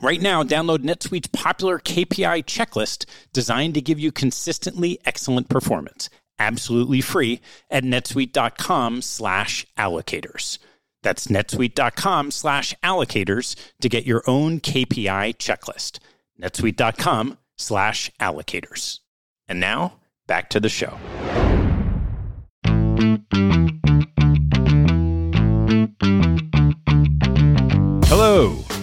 Right now, download NetSuite's popular KPI checklist designed to give you consistently excellent performance absolutely free at netsuite.com slash allocators. That's netsuite.com slash allocators to get your own KPI checklist. netsuite.com slash allocators. And now, back to the show.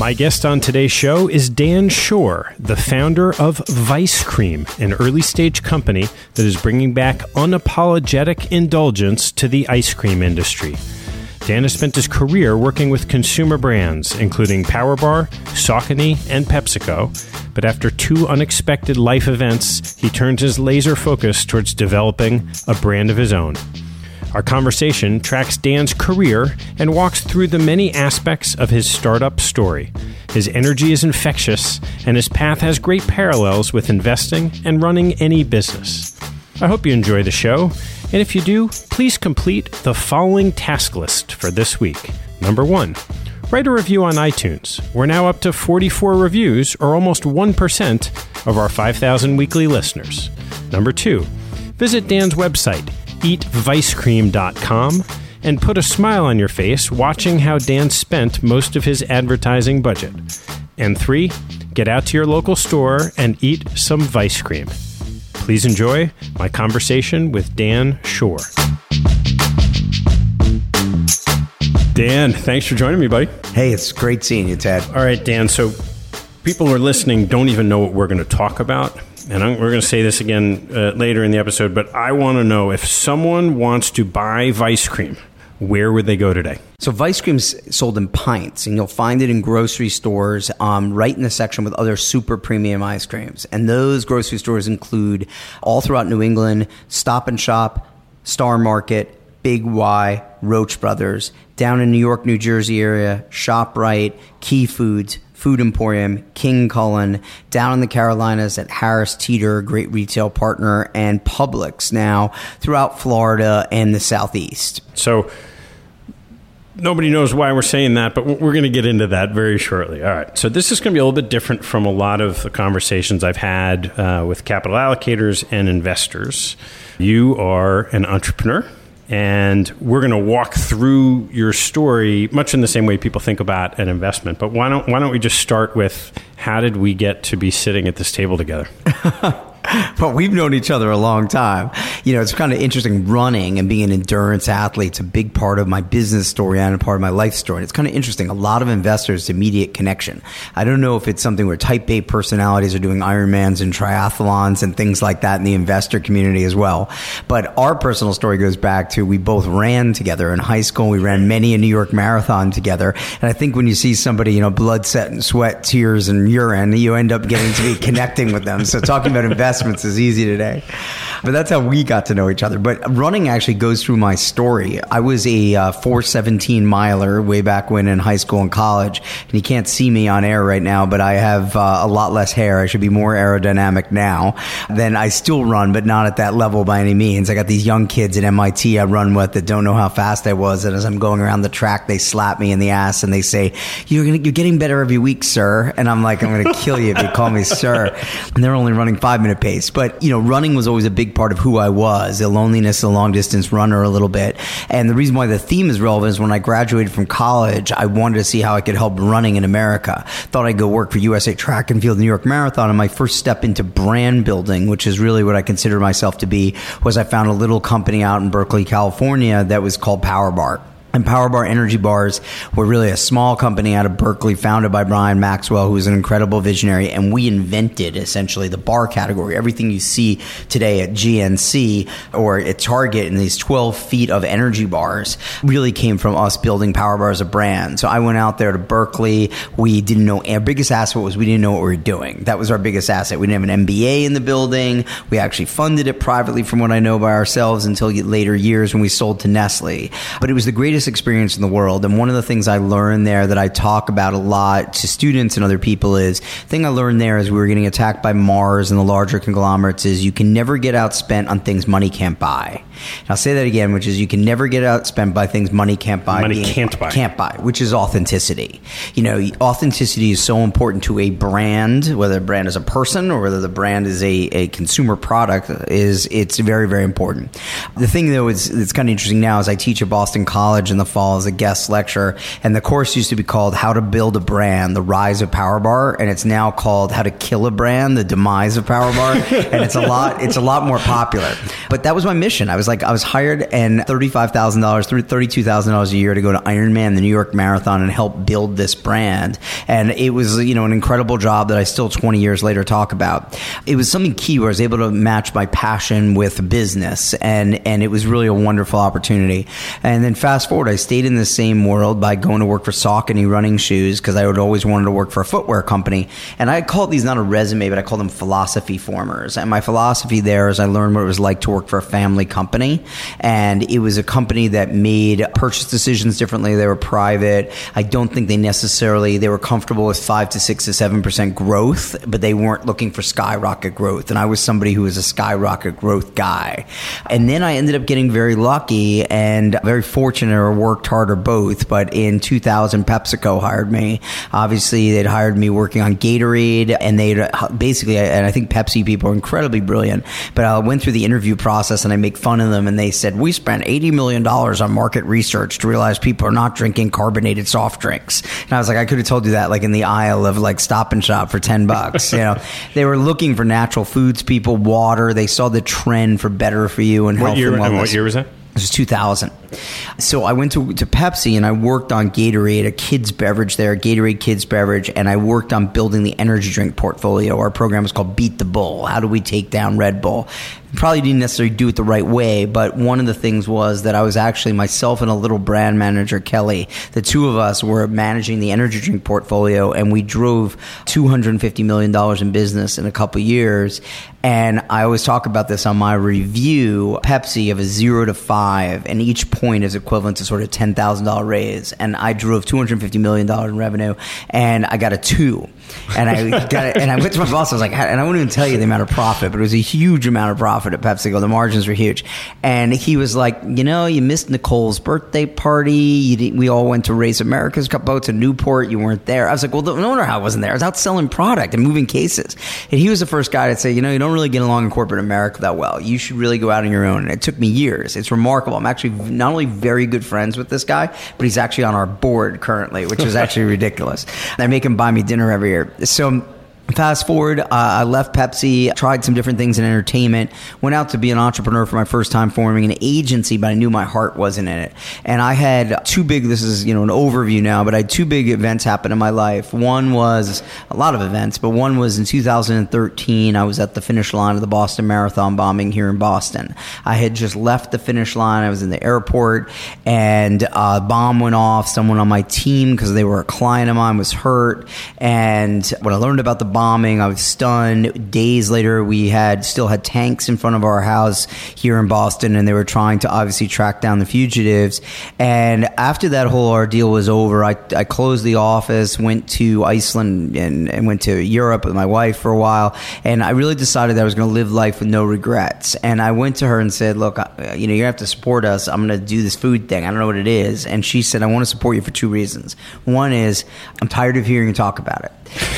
My guest on today's show is Dan Schorr, the founder of Vice Cream, an early stage company that is bringing back unapologetic indulgence to the ice cream industry. Dan has spent his career working with consumer brands, including Powerbar, Saucony, and PepsiCo. But after two unexpected life events, he turned his laser focus towards developing a brand of his own. Our conversation tracks Dan's career and walks through the many aspects of his startup story. His energy is infectious, and his path has great parallels with investing and running any business. I hope you enjoy the show, and if you do, please complete the following task list for this week. Number one, write a review on iTunes. We're now up to 44 reviews, or almost 1% of our 5,000 weekly listeners. Number two, visit Dan's website eatvicecream.com and put a smile on your face watching how Dan spent most of his advertising budget. And three, get out to your local store and eat some Vice Cream. Please enjoy my conversation with Dan Schorr. Dan, thanks for joining me, buddy. Hey, it's great seeing you, Ted. All right, Dan. So, people who are listening don't even know what we're going to talk about and I'm, we're going to say this again uh, later in the episode, but I want to know if someone wants to buy Vice Cream, where would they go today? So Vice Cream's sold in pints, and you'll find it in grocery stores, um, right in the section with other super premium ice creams. And those grocery stores include all throughout New England: Stop and Shop, Star Market, Big Y, Roche Brothers, down in New York, New Jersey area, ShopRite, Key Foods, Food Emporium, King Cullen, down in the Carolinas at Harris Teeter, great retail partner, and Publix now throughout Florida and the Southeast. So nobody knows why we're saying that, but we're going to get into that very shortly. All right. So this is going to be a little bit different from a lot of the conversations I've had uh, with capital allocators and investors. You are an entrepreneur and we're going to walk through your story much in the same way people think about an investment. But why don't why don't we just start with how did we get to be sitting at this table together? but we've known each other a long time. You know, it's kind of interesting running and being an endurance athlete. It's a big part of my business story and a part of my life story. And it's kind of interesting. A lot of investors, immediate connection. I don't know if it's something where type A personalities are doing Ironmans and triathlons and things like that in the investor community as well. But our personal story goes back to we both ran together in high school. We ran many a New York marathon together. And I think when you see somebody, you know, blood, sweat, and sweat, tears, and urine, you end up getting to be connecting with them. So talking about investors investments is easy today. But that's how we got to know each other. But running actually goes through my story. I was a uh, 417 miler way back when in high school and college. And you can't see me on air right now, but I have uh, a lot less hair. I should be more aerodynamic now. Then I still run, but not at that level by any means. I got these young kids at MIT I run with that don't know how fast I was. And as I'm going around the track, they slap me in the ass and they say, you're, gonna, you're getting better every week, sir. And I'm like, I'm going to kill you if you call me sir. And they're only running five minute pace. But, you know, running was always a big part of who I was, the loneliness, the long distance runner a little bit. And the reason why the theme is relevant is when I graduated from college, I wanted to see how I could help running in America. Thought I'd go work for USA Track and Field New York Marathon. And my first step into brand building, which is really what I consider myself to be, was I found a little company out in Berkeley, California that was called Power Bar. And Power Bar Energy Bars were really a small company out of Berkeley, founded by Brian Maxwell, who was an incredible visionary. And we invented essentially the bar category. Everything you see today at GNC or at Target in these 12 feet of energy bars really came from us building Power Bar as a brand. So I went out there to Berkeley. We didn't know, our biggest asset was we didn't know what we were doing. That was our biggest asset. We didn't have an MBA in the building. We actually funded it privately, from what I know, by ourselves until later years when we sold to Nestle. But it was the greatest greatest experience in the world. And one of the things I learned there that I talk about a lot to students and other people is thing I learned there is we were getting attacked by Mars and the larger conglomerates is you can never get outspent on things money can't buy. And I'll say that again, which is you can never get outspent by things money can't buy. Money can't buy. Can't buy, which is authenticity. You know, authenticity is so important to a brand, whether the brand is a person or whether the brand is a, a consumer product, is it's very, very important. The thing though is it's kind of interesting now is I teach at Boston College in the fall as a guest lecturer, and the course used to be called How to Build a Brand, The Rise of Power Bar, and it's now called How to Kill a Brand, The Demise of Power Bar. and it's a lot it's a lot more popular. But that was my mission. I was like, I was hired and $35,000, $32,000 a year to go to Ironman, the New York Marathon, and help build this brand. And it was, you know, an incredible job that I still 20 years later talk about. It was something key where I was able to match my passion with business. And, and it was really a wonderful opportunity. And then fast forward, I stayed in the same world by going to work for Saucony running shoes because I would always wanted to work for a footwear company. And I called these not a resume, but I called them philosophy formers. And my philosophy there is I learned what it was like to work for a family company. And it was a company that made purchase decisions differently. They were private. I don't think they necessarily, they were comfortable with five to six to seven percent growth, but they weren't looking for skyrocket growth. And I was somebody who was a skyrocket growth guy. And then I ended up getting very lucky and very fortunate or worked hard or both. But in 2000, PepsiCo hired me. Obviously, they'd hired me working on Gatorade and they uh, basically, uh, and I think Pepsi people are incredibly brilliant, but I went through the interview process and I make fun of them and they said, we spent $80 million on market research to realize people are not drinking carbonated soft drinks. And I was like, I could have told you that like in the aisle of like stop and shop for 10 bucks. you know, they were looking for natural foods, people, water. They saw the trend for better for you and what health year, and wellness. And what year was that? This was 2000. So I went to, to Pepsi and I worked on Gatorade, a kids beverage there, Gatorade kids beverage, and I worked on building the energy drink portfolio. Our program was called Beat the Bull. How do we take down Red Bull? probably didn't necessarily do it the right way, but one of the things was that I was actually myself and a little brand manager, Kelly, the two of us were managing the energy drink portfolio and we drove $250 million in business in a couple years. And I always talk about this on my review Pepsi of a zero to five, and each point is equivalent to sort of $10,000 raise. And I drove $250 million in revenue, and I got a two. And I got it, and I went to my boss. I was like, and I won't even tell you the amount of profit, but it was a huge amount of profit at PepsiCo. The margins were huge. And he was like, you know, you missed Nicole's birthday party. we all went to Race America's Cup boats in Newport. You weren't there. I was like, well, no wonder how I wasn't there. I was out selling product and moving cases. And he was the first guy to say, you know, you don't really get along in corporate America that well. You should really go out on your own. And it took me years. It's remarkable. I'm actually not only very good friends with this guy, but he's actually on our board currently, which is actually ridiculous. And I make him buy me dinner every year. So Fast forward, uh, I left Pepsi, tried some different things in entertainment, went out to be an entrepreneur for my first time forming an agency, but I knew my heart wasn't in it. And I had two big, this is, you know, an overview now, but I had two big events happen in my life. One was a lot of events, but one was in 2013, I was at the finish line of the Boston Marathon bombing here in Boston. I had just left the finish line, I was in the airport, and a bomb went off. Someone on my team, because they were a client of mine, was hurt. And when I learned about the bomb, bombing. I was stunned. Days later, we had still had tanks in front of our house here in Boston, and they were trying to obviously track down the fugitives. And after that whole ordeal was over, I, I closed the office, went to Iceland, and, and went to Europe with my wife for a while. And I really decided that I was going to live life with no regrets. And I went to her and said, "Look, you know, you have to support us. I'm going to do this food thing. I don't know what it is." And she said, "I want to support you for two reasons. One is I'm tired of hearing you talk about it."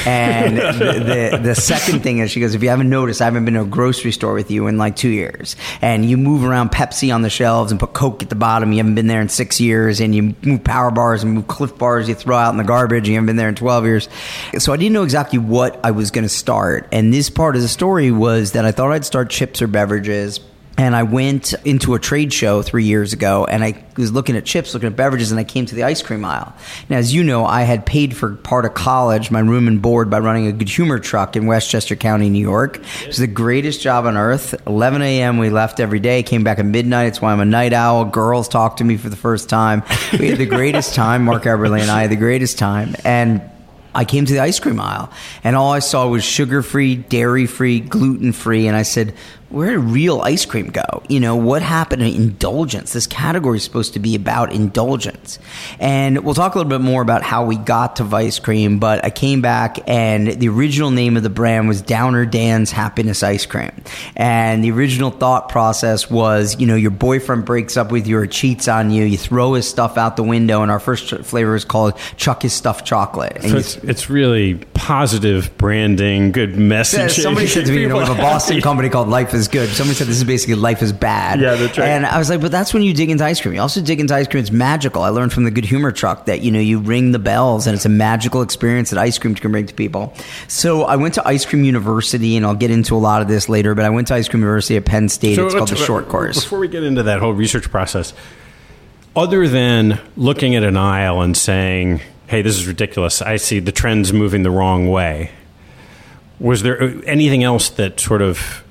And the, the second thing is, she goes, if you haven't noticed, I haven't been to a grocery store with you in like two years. And you move around Pepsi on the shelves and put Coke at the bottom. You haven't been there in six years. And you move power bars and move Clif bars you throw out in the garbage. You haven't been there in 12 years. So I didn't know exactly what I was going to start. And this part of the story was that I thought I'd start chips or beverages and I went into a trade show three years ago and I was looking at chips, looking at beverages, and I came to the ice cream aisle. Now, as you know, I had paid for part of college, my room and board, by running a good humor truck in Westchester County, New York. It was the greatest job on earth. 11 a.m., we left every day, came back at midnight. It's why I'm a night owl. Girls talked to me for the first time. We had the greatest time, Mark Eberly and I had the greatest time. And I came to the ice cream aisle and all I saw was sugar free, dairy free, gluten free. And I said, where did real ice cream go? You know, what happened to indulgence? This category is supposed to be about indulgence. And we'll talk a little bit more about how we got to Vice Cream, but I came back and the original name of the brand was Downer Dan's Happiness Ice Cream. And the original thought process was, you know, your boyfriend breaks up with you or cheats on you, you throw his stuff out the window, and our first flavor is called Chuck His Stuff Chocolate. So it's, it's, really positive branding, good message. Somebody said to me, you know, we have a Boston company called Life is is good. Somebody said this is basically life is bad. Yeah, that's right. And I was like, but that's when you dig into ice cream. You also dig into ice cream. It's magical. I learned from the Good Humor Truck that you know you ring the bells and it's a magical experience that ice cream can bring to people. So I went to Ice Cream University, and I'll get into a lot of this later. But I went to Ice Cream University at Penn State. So it's called the short course. Before we get into that whole research process, other than looking at an aisle and saying, "Hey, this is ridiculous. I see the trends moving the wrong way." Was there anything else that sort of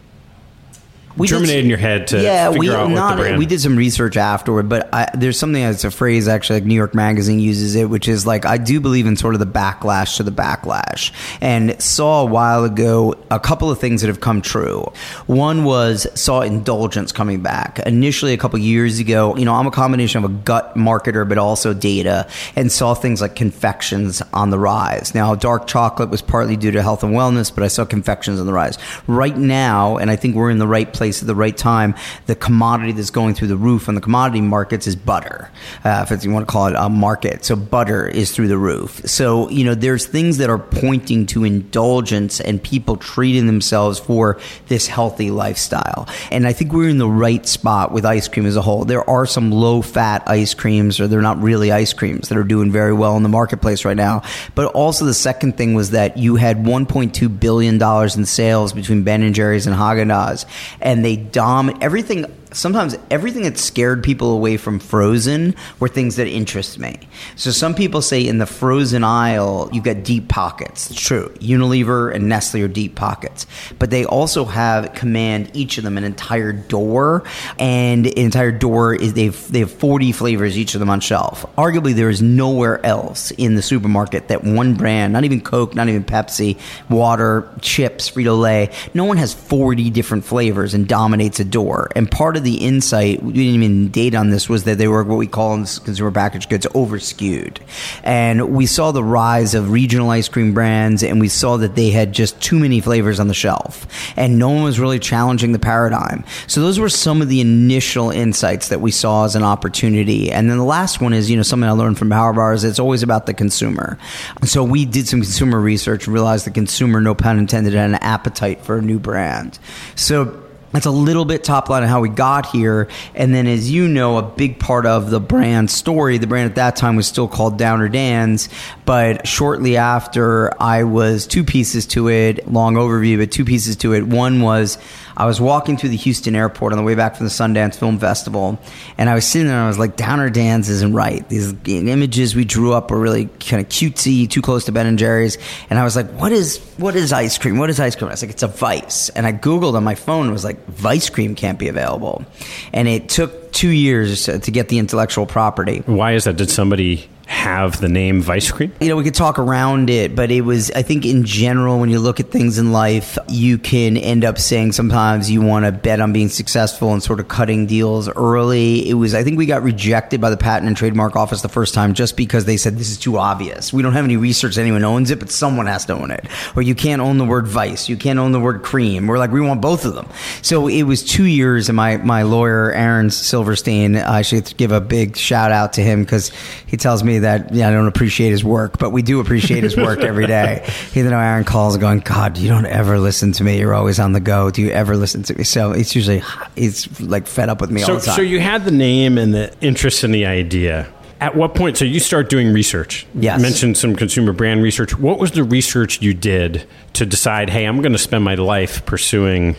we germinated did, in your head to yeah, we, not, We did some research afterward, but I, there's something that's a phrase actually like New York Magazine uses it, which is like I do believe in sort of the backlash to the backlash, and saw a while ago a couple of things that have come true. One was saw indulgence coming back initially a couple years ago. You know, I'm a combination of a gut marketer, but also data, and saw things like confections on the rise. Now, dark chocolate was partly due to health and wellness, but I saw confections on the rise right now, and I think we're in the right place at the right time, the commodity that's going through the roof on the commodity markets is butter. Uh, if you want to call it a market, so butter is through the roof. So you know, there's things that are pointing to indulgence and people treating themselves for this healthy lifestyle. And I think we're in the right spot with ice cream as a whole. There are some low fat ice creams, or they're not really ice creams, that are doing very well in the marketplace right now. But also the second thing was that you had 1.2 billion dollars in sales between Ben and Jerry's and Haagen Dazs and they dominate everything sometimes everything that scared people away from frozen were things that interest me. So some people say in the frozen aisle, you've got deep pockets. It's true. Unilever and Nestle are deep pockets. But they also have command each of them an entire door. And an entire door is they've they have 40 flavors each of them on shelf. Arguably there is nowhere else in the supermarket that one brand, not even Coke, not even Pepsi, water, chips, Frito-Lay, no one has 40 different flavors and dominates a door. And part of the insight, we didn't even date on this, was that they were what we call in consumer packaged goods over skewed. And we saw the rise of regional ice cream brands and we saw that they had just too many flavors on the shelf. And no one was really challenging the paradigm. So those were some of the initial insights that we saw as an opportunity. And then the last one is, you know, something I learned from Power Bars, it's always about the consumer. So we did some consumer research and realized the consumer, no pun intended, had an appetite for a new brand. So that's a little bit top line of how we got here. And then, as you know, a big part of the brand story, the brand at that time was still called Downer Dan's. But shortly after, I was two pieces to it, long overview, but two pieces to it. One was I was walking through the Houston airport on the way back from the Sundance Film Festival, and I was sitting there and I was like, Downer Dan's isn't right. These images we drew up were really kind of cutesy, too close to Ben and Jerry's. And I was like, what is what is ice cream? What is ice cream? I was like, it's a vice. And I Googled on my phone and was like, Vice cream can't be available. And it took two years to get the intellectual property. Why is that? Did somebody have the name Vice Cream? You know, we could talk around it, but it was, I think, in general, when you look at things in life, you can end up saying sometimes you want to bet on being successful and sort of cutting deals early. It was, I think, we got rejected by the Patent and Trademark Office the first time just because they said this is too obvious. We don't have any research anyone owns it, but someone has to own it. Or you can't own the word Vice, you can't own the word cream. We're like, we want both of them. So it was two years, and my, my lawyer, Aaron Silverstein, I should give a big shout out to him because he tells me that yeah, I don't appreciate his work, but we do appreciate his work every day. Even though Aaron calls going, God, you don't ever listen to me. You're always on the go. Do you ever listen to me? So it's usually it's like fed up with me so, all the time. So you had the name and the interest in the idea. At what point? So you start doing research. Yes. You mentioned some consumer brand research. What was the research you did to decide? Hey, I'm going to spend my life pursuing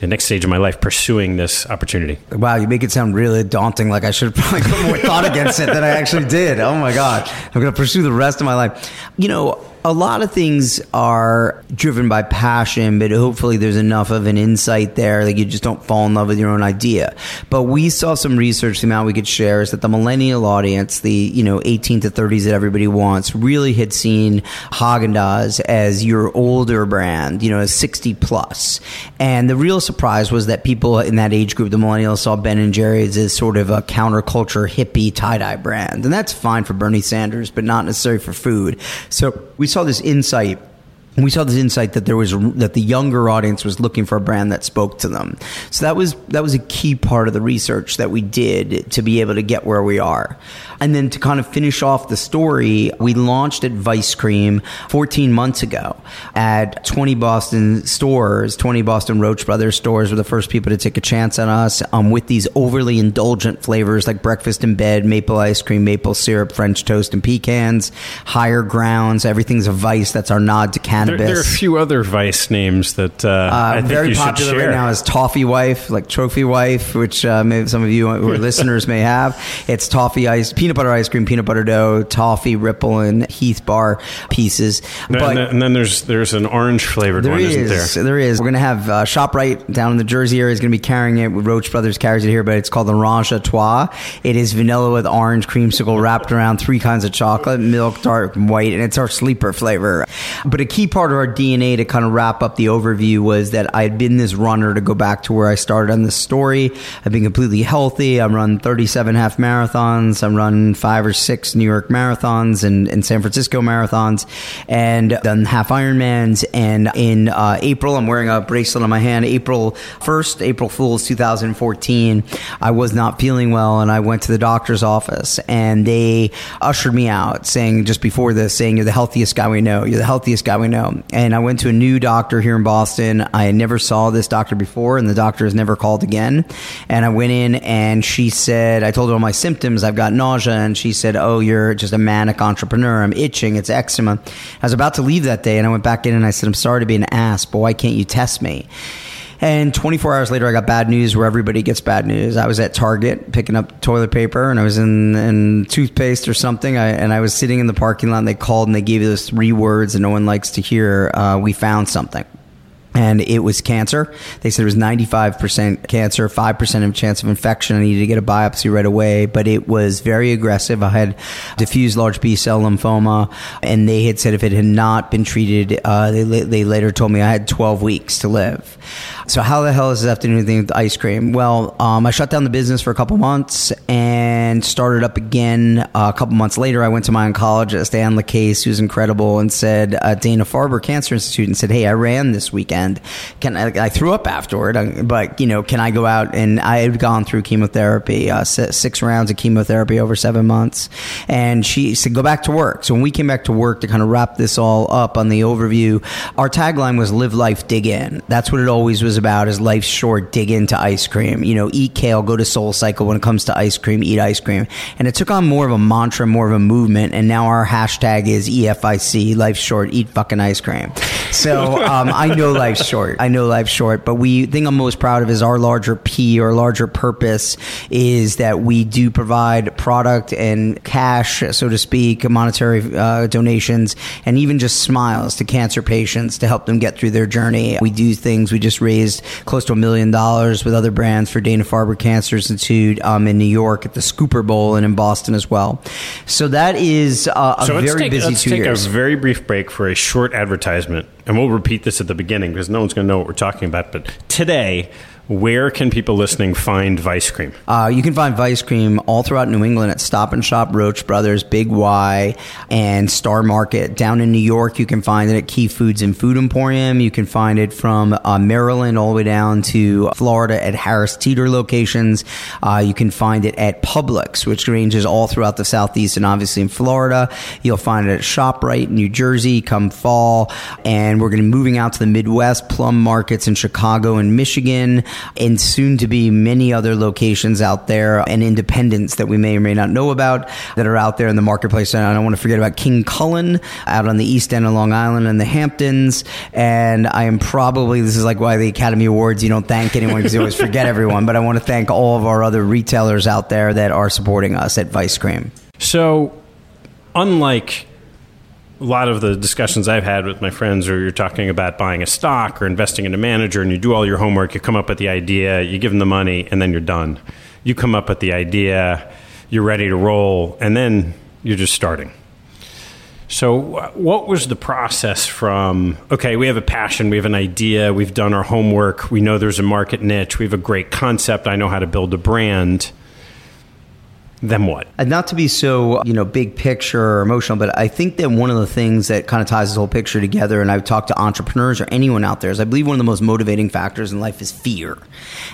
the next stage of my life pursuing this opportunity. Wow, you make it sound really daunting. Like I should have probably put more thought against it than I actually did. Oh my god, I'm going to pursue the rest of my life. You know, a lot of things are driven by passion, but hopefully there's enough of an insight there that you just don't fall in love with your own idea. But we saw some research, amount we could share is that the millennial audience, the, you know, 18 to 30s that everybody wants, really had seen Haagen-Dazs as your older brand, you know, as 60 plus. And the real surprise was that people in that age group, the millennials, saw Ben and Jerry's as sort of a counterculture hippie tie-dye brand. And that's fine for Bernie Sanders, but not necessarily for food. So we saw this insight we saw this insight that there was that the younger audience was looking for a brand that spoke to them. So that was that was a key part of the research that we did to be able to get where we are. And then to kind of finish off the story, we launched at Vice Cream 14 months ago at 20 Boston stores. 20 Boston Roche Brothers stores were the first people to take a chance on us um, with these overly indulgent flavors like breakfast in bed, maple ice cream, maple syrup, French toast, and pecans. Higher grounds, everything's a Vice. That's our nod to cannabis. There, there are a few other Vice names that uh, uh, I think very you popular should share. right now is Toffee Wife, like Trophy Wife, which uh, maybe some of you who are listeners may have. It's toffee ice, peanut butter ice cream, peanut butter dough, toffee ripple, and Heath bar pieces. And, But- then, and then there's there's an orange flavored one, is, isn't there? there is. We're gonna have uh, Shoprite down in the Jersey area is gonna be carrying it. Roche Brothers carries it here, but it's called the Range à Trois. It is vanilla with orange creamsicle wrapped around three kinds of chocolate, milk, dark, white, and it's our sleeper flavor. But a key part of our DNA to kind of wrap up the overview was that I had been this runner to go back to where I started on this story. I've been completely healthy. I've run 37 half marathons. I've run five or six New York marathons and, and San Francisco marathons and done half Ironmans. And in uh, April, I'm wearing a bracelet on my hand. April 1st, April Fool's 2014, I was not feeling well and I went to the doctor's office and they ushered me out saying, just before this, saying, You're the healthiest guy we know. You're the healthiest guy we know. And I went to a new doctor here in Boston. I never saw this doctor before and the doctor has never called again. And I went in and she said, I told her all my symptoms. I've got nausea. And she said, Oh, you're just a manic entrepreneur. I'm itching. It's eczema. I was about to leave that day and I went back in and I said, I'm sorry to be an ass, but why can't you test me? And 24 hours later, I got bad news where everybody gets bad news. I was at Target picking up toilet paper and I was in, in toothpaste or something. I, and I was sitting in the parking lot and they called and they gave us three words that no one likes to hear. Uh, we found something and it was cancer. They said it was 95% cancer, 5% of chance of infection. I needed to get a biopsy right away, but it was very aggressive. I had diffuse large B cell lymphoma, and they had said if it had not been treated, uh, they, they later told me I had 12 weeks to live. So how the hell does this have to do anything with ice cream? Well, um, I shut down the business for a couple months and started up again uh, a couple months later. I went to my oncologist, Ann LaCasce, who's incredible, and said uh, Dana Farber Cancer Institute, and said, "Hey, I ran this weekend. Can I, I threw up afterward, uh, but you know, can I go out and I had gone through chemotherapy, uh, six rounds of chemotherapy over seven months, and she said, go back to work. So when we came back to work to kind of wrap this all up on the overview, our tagline was "Live Life, Dig In." That's what it always was about is life's short, dig into ice cream. You know, eat kale, go to Soul Cycle when it comes to ice cream, eat ice cream. And it took on more of a mantra, more of a movement. And now our hashtag is EFIC, life's short, eat fucking ice cream. So um, I know life's short. I know life's short. But we thing I'm most proud of is our larger P or larger purpose is that we do provide product and cash, so to speak, monetary uh, donations, and even just smiles to cancer patients to help them get through their journey. We do things. We just raised close to a million dollars with other brands for Dana Farber Cancer Institute um, in New York at the Scooper Bowl and in Boston as well. So that is uh, a so very take, busy let's two take years. a very brief break for a short advertisement, and we'll repeat this at the beginning because no one's going to know what we're talking about. But today, where can people listening find Vice Cream? Uh, you can find Vice Cream all throughout New England at Stop and Shop, Roche Brothers, Big Y, and Star Market. Down in New York, you can find it at Key Foods and Food Emporium. You can find it from uh, Maryland all the way down to Florida at Harris Teeter locations. Uh, you can find it at Publix, which ranges all throughout the Southeast and obviously in Florida. You'll find it at ShopRite, New Jersey, come fall. And we're going to be moving out to the Midwest, Plum Markets in Chicago and Michigan and soon to be many other locations out there and independents that we may or may not know about that are out there in the marketplace. And I don't want to forget about King Cullen out on the east end of Long Island and the Hamptons. And I am probably, this is like why the Academy Awards, you don't thank anyone because you always forget everyone. But I want to thank all of our other retailers out there that are supporting us at Vice Cream. So, unlike a lot of the discussions I've had with my friends, or you're talking about buying a stock or investing in a manager, and you do all your homework, you come up with the idea, you give them the money, and then you're done. You come up with the idea, you're ready to roll, and then you're just starting. So, what was the process from, okay, we have a passion, we have an idea, we've done our homework, we know there's a market niche, we have a great concept, I know how to build a brand then what? And not to be so, you know, big picture or emotional, but I think that one of the things that kind of ties this whole picture together, and I've talked to entrepreneurs or anyone out there, is I believe one of the most motivating factors in life is fear.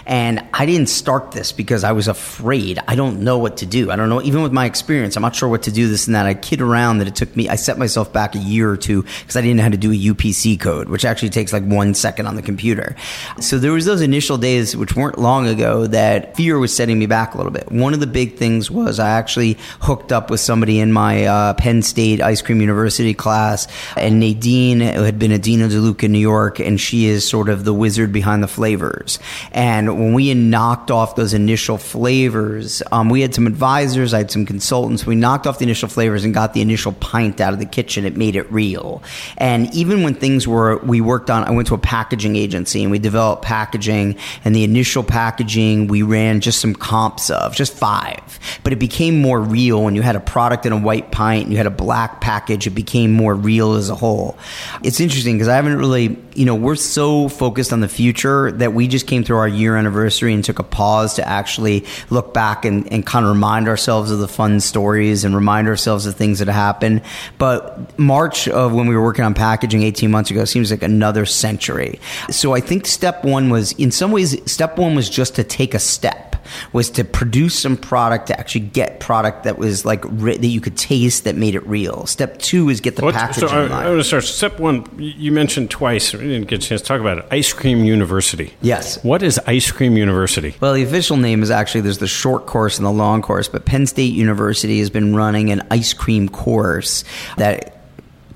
And I didn't start this because I was afraid. I don't know what to do. I don't know, even with my experience, I'm not sure what to do, this and that. I kid around that it took me, I set myself back a year or two because I didn't know how to do a UPC code, which actually takes like one second on the computer. So there was those initial days, which weren't long ago, that fear was setting me back a little bit. One of the big things was I actually hooked up with somebody in my uh, Penn State Ice Cream University class, and Nadine had been at Dean & DeLuca in New York, and she is sort of the wizard behind the flavors. And when we knocked off those initial flavors, um, we had some advisors, I had some consultants. We knocked off the initial flavors and got the initial pint out of the kitchen. It made it real. And even when things were, we worked on, I went to a packaging agency and we developed packaging, and the initial packaging we ran just some comps of, just five, but it became more real when you had a product in a white pint and you had a black package. It became more real as a whole. It's interesting because I haven't really, you know, we're so focused on the future that we just came through our year anniversary and took a pause to actually look back and, and kind of remind ourselves of the fun stories and remind ourselves of things that happened. But March of when we were working on packaging 18 months ago seems like another century. So I think step one was, in some ways, step one was just to take a step was to produce some product to actually get product that was like that you could taste that made it real. Step two is get the What's, packaging. So uh, I, I want to start. Step one, you mentioned twice. We didn't get a chance to talk about it. Ice Cream University. Yes. What is Ice Cream University? Well, the official name is actually there's the short course and the long course, but Penn State University has been running an ice cream course that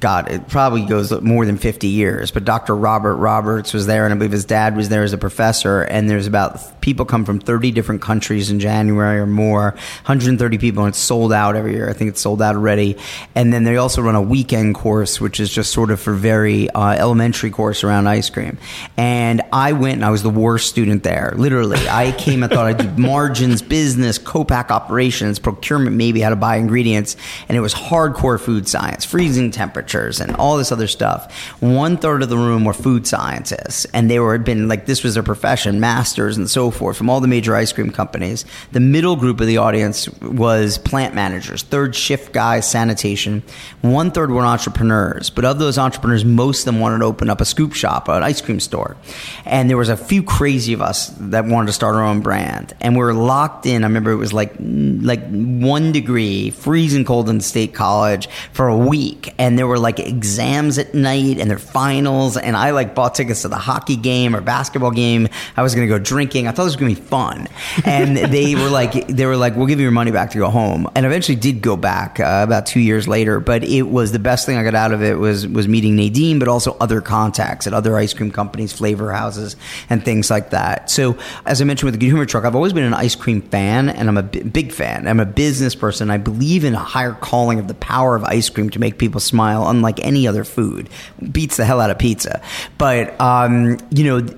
God, it probably goes more than 50 years, but Dr. Robert Roberts was there, and I believe his dad was there as a professor. And there's about people come from 30 different countries in January or more, 130 people, and it's sold out every year. I think it's sold out already. And then they also run a weekend course, which is just sort of for very uh, elementary course around ice cream. And I went, and I was the worst student there. Literally, I came and thought I'd do margins, business, co-pack operations, procurement, maybe how to buy ingredients, and it was hardcore food science, freezing temperatures and all this other stuff. One third of the room were food scientists, and they were had been like this was their profession, masters and so forth from all the major ice cream companies. The middle group of the audience was plant managers, third shift guys, sanitation. One third were entrepreneurs, but of those entrepreneurs, most of them wanted to open up a scoop shop, an ice cream store, and there was a few crazy of us that wanted to start our own brand, and we were locked in. I remember it was like like one degree, freezing cold in State College for a week, and there were like exams at night and their finals. And I like bought tickets to the hockey game or basketball game. I was going to go drinking. I thought was going to be fun. And they were like, they were like, we'll give you your money back to go home. And eventually did go back uh, about two years later. But it was the best thing I got out of it was, was meeting Nadine, but also other contacts at other ice cream companies, flavor houses and things like that. So as I mentioned with the Good Humor Truck, I've always been an ice cream fan and I'm a b- big fan. I'm a business person. I believe in a higher calling of the power of ice cream to make people smile unlike any other food. Beats the hell out of pizza. But, um, you know,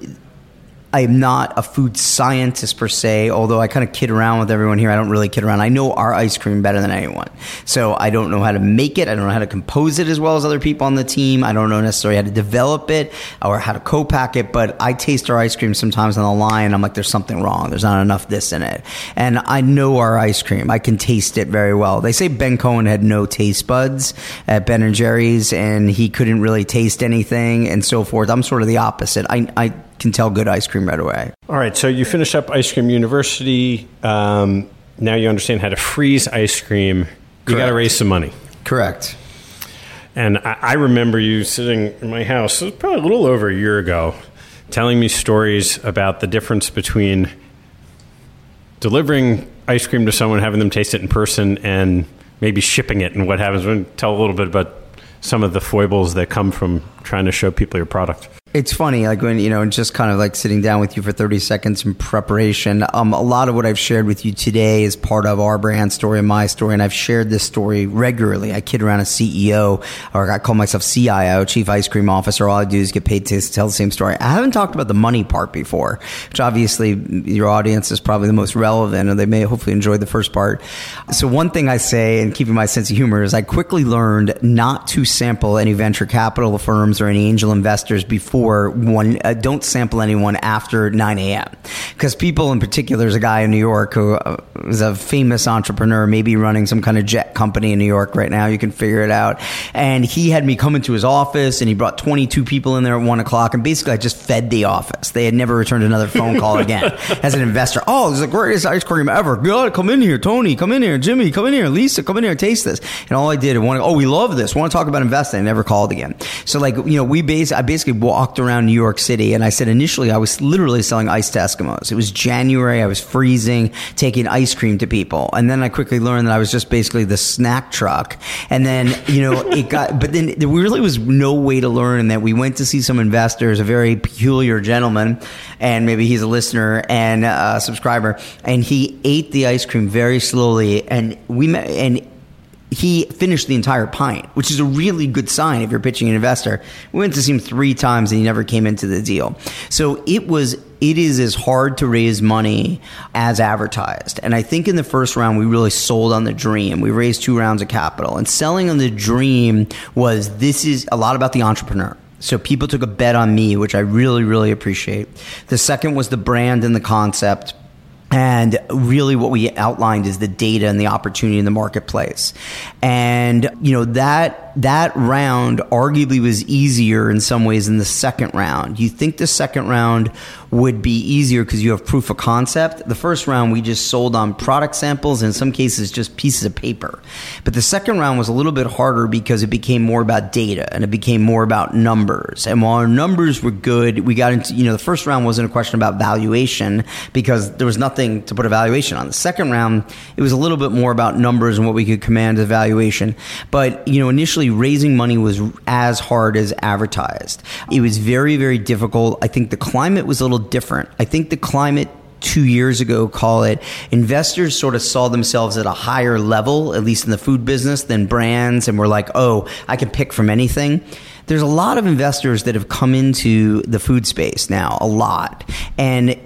I am not a food scientist per se, although I kind of kid around with everyone here. I don't really kid around. I know our ice cream better than anyone. So I don't know how to make it. I don't know how to compose it as well as other people on the team. I don't know necessarily how to develop it or how to co-pack it, but I taste our ice cream sometimes on the line. I'm like, there's something wrong. There's not enough this in it. And I know our ice cream. I can taste it very well. They say Ben Cohen had no taste buds at Ben and Jerry's and he couldn't really taste anything and so forth. I'm sort of the opposite. I, I can tell good ice cream right away. All right, so you finish up Ice Cream University. Um, now you understand how to freeze ice cream. You got to raise some money. Correct. And I, I, remember you sitting in my house, it was probably a little over a year ago, telling me stories about the difference between delivering ice cream to someone, having them taste it in person, and maybe shipping it and what happens. Tell a little bit about some of the foibles that come from trying to show people your product. It's funny, like when, you know, just kind of like sitting down with you for 30 seconds in preparation. Um, a lot of what I've shared with you today is part of our brand story and my story. And I've shared this story regularly. I kid around a CEO or I call myself CIO, Chief Ice Cream Officer. All I do is get paid to tell the same story. I haven't talked about the money part before, which obviously your audience is probably the most relevant and they may hopefully enjoy the first part. So one thing I say and keeping my sense of humor is I quickly learned not to sample any venture capital firms or any angel investors before before one. Uh, don't sample anyone after 9 a.m. Because people, in particular, there's a guy in New York who uh, is a famous entrepreneur, maybe running some kind of jet company in New York right now. You can figure it out. And he had me come into his office, and he brought 22 people in there at one o'clock, and basically I just fed the office. They had never returned another phone call again as an investor. Oh, this is the greatest ice cream ever. God, come in here, Tony. Come in here, Jimmy. Come in here, Lisa. Come in here, taste this. And all I did, I want. Oh, we love this. Want to talk about investing? I never called again. So like you know, we base. I basically walked walked around New York City and I said initially I was literally selling ice to Eskimos. It was January. I was freezing, taking ice cream to people. And then I quickly learned that I was just basically the snack truck. And then, you know, it got, but then there really was no way to learn that we went to see some investors, a very peculiar gentleman, and maybe he's a listener and a subscriber. And he ate the ice cream very slowly. And we met, and he finished the entire pint, which is a really good sign if you're pitching an investor. We went to see him three times and he never came into the deal. So it was it is as hard to raise money as advertised. And I think in the first round, we really sold on the dream. We raised two rounds of capital. And selling on the dream was this is a lot about the entrepreneur. So people took a bet on me, which I really, really appreciate. The second was the brand and the concept. And really what we outlined is the data and the opportunity in the marketplace. And, you know, that, that round arguably was easier in some ways than the second round. You think the second round would be easier because you have proof of concept. The first round, we just sold on product samples, and in some cases, just pieces of paper. But the second round was a little bit harder because it became more about data and it became more about numbers. And while our numbers were good, we got into, you know, the first round wasn't a question about valuation because there was nothing to put a valuation on. The second round, it was a little bit more about numbers and what we could command as valuation. But, you know, initially, essentially raising money was as hard as advertised. It was very, very difficult. I think the climate was a little different. I think the climate two years ago, call it, investors sort of saw themselves at a higher level, at least in the food business, than brands, and were like, oh, I can pick from anything. There's a lot of investors that have come into the food space now, a lot. And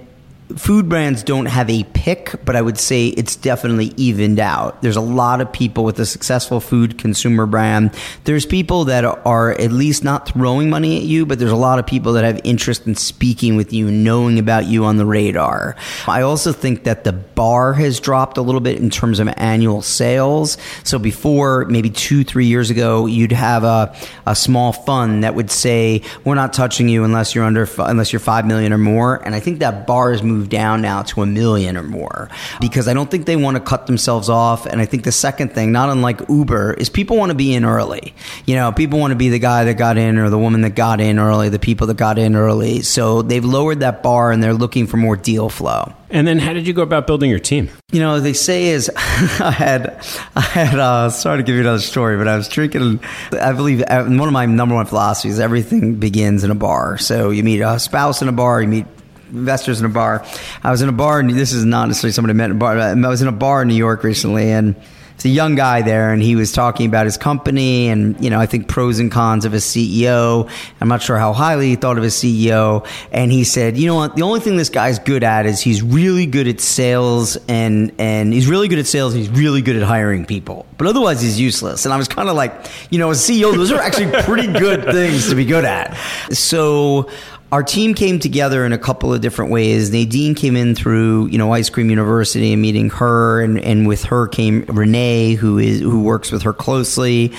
food brands don't have a pick, but I would say it's definitely evened out. There's a lot of people with a successful food consumer brand. There's people that are at least not throwing money at you, but there's a lot of people that have interest in speaking with you, knowing about you on the radar. I also think that the bar has dropped a little bit in terms of annual sales. So before, maybe two, three years ago, you'd have a, a small fund that would say, we're not touching you unless you're under, unless you're 5 million or more. And I think that bar has moved down now to a million or more because I don't think they want to cut themselves off. And I think the second thing, not unlike Uber, is people want to be in early. You know, people want to be the guy that got in or the woman that got in early, the people that got in early. So they've lowered that bar and they're looking for more deal flow. And then, how did you go about building your team? You know, they say is I had, I had. Uh, sorry to give you another story, but I was drinking. I believe uh, one of my number one philosophies: everything begins in a bar. So you meet a spouse in a bar, you meet investors in a bar. I was in a bar, and this is not necessarily somebody I met in a bar. I was in a bar in New York recently, and it's a young guy there, and he was talking about his company and you know I think pros and cons of his CEO. I'm not sure how highly he thought of his CEO, and he said, you know what, the only thing this guy's good at is he's really good at sales and and he's really good at sales and he's really good at hiring people, but otherwise he's useless. And I was kind of like, you know, as CEO, those are actually pretty good things to be good at. So our team came together in a couple of different ways. Nadine came in through, you know, Ice Cream University and meeting her, and, and with her came Renee, who is who works with her closely.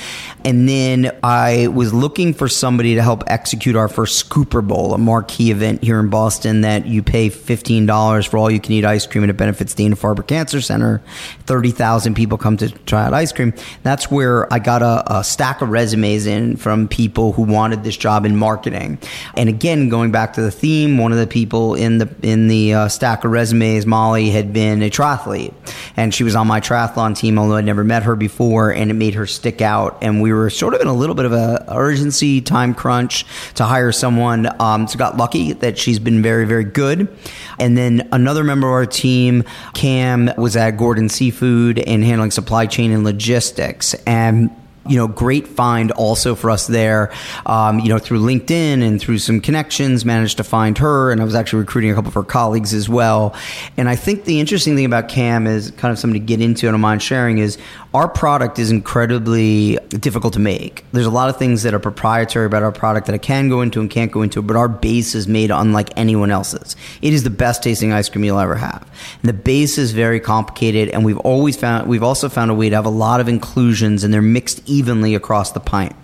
And then I was looking for somebody to help execute our first Scooper Bowl, a marquee event here in Boston that you pay fifteen dollars for all you can eat ice cream, and it benefits Dana Farber Cancer Center. Thirty thousand people come to try out ice cream. That's where I got a, a stack of resumes in from people who wanted this job in marketing. And again, going going back to the theme, one of the people in the in the uh, stack of resumes, Molly, had been a triathlete, and she was on my triathlon team. Although I'd never met her before, and it made her stick out. And we were sort of in a little bit of a urgency, time crunch to hire someone. Um, so got lucky that she's been very, very good. And then another member of our team, Cam, was at Gordon Seafood and handling supply chain and logistics, and you know, great find also for us there. Um, you know, through LinkedIn and through some connections, managed to find her, and I was actually recruiting a couple of her colleagues as well. And I think the interesting thing about Cam is kind of something to get into, and I don't mind sharing, is our product is incredibly difficult to make. There's a lot of things that are proprietary about our product that I can go into and can't go into, but our base is made unlike anyone else's. It is the best tasting ice cream you'll ever have. And the base is very complicated, and we've always found we've also found a way to have a lot of inclusions, and they're mixed evenly across the pint.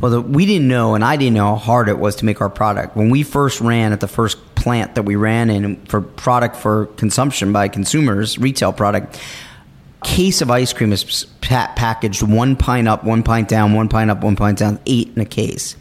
Well, the, we didn't know, and I didn't know how hard it was to make our product. When we first ran at the first plant that we ran in for product for consumption by consumers, retail product, case of ice cream is packaged one pint up, one pint down, one pint up, one pint down, eight in a case.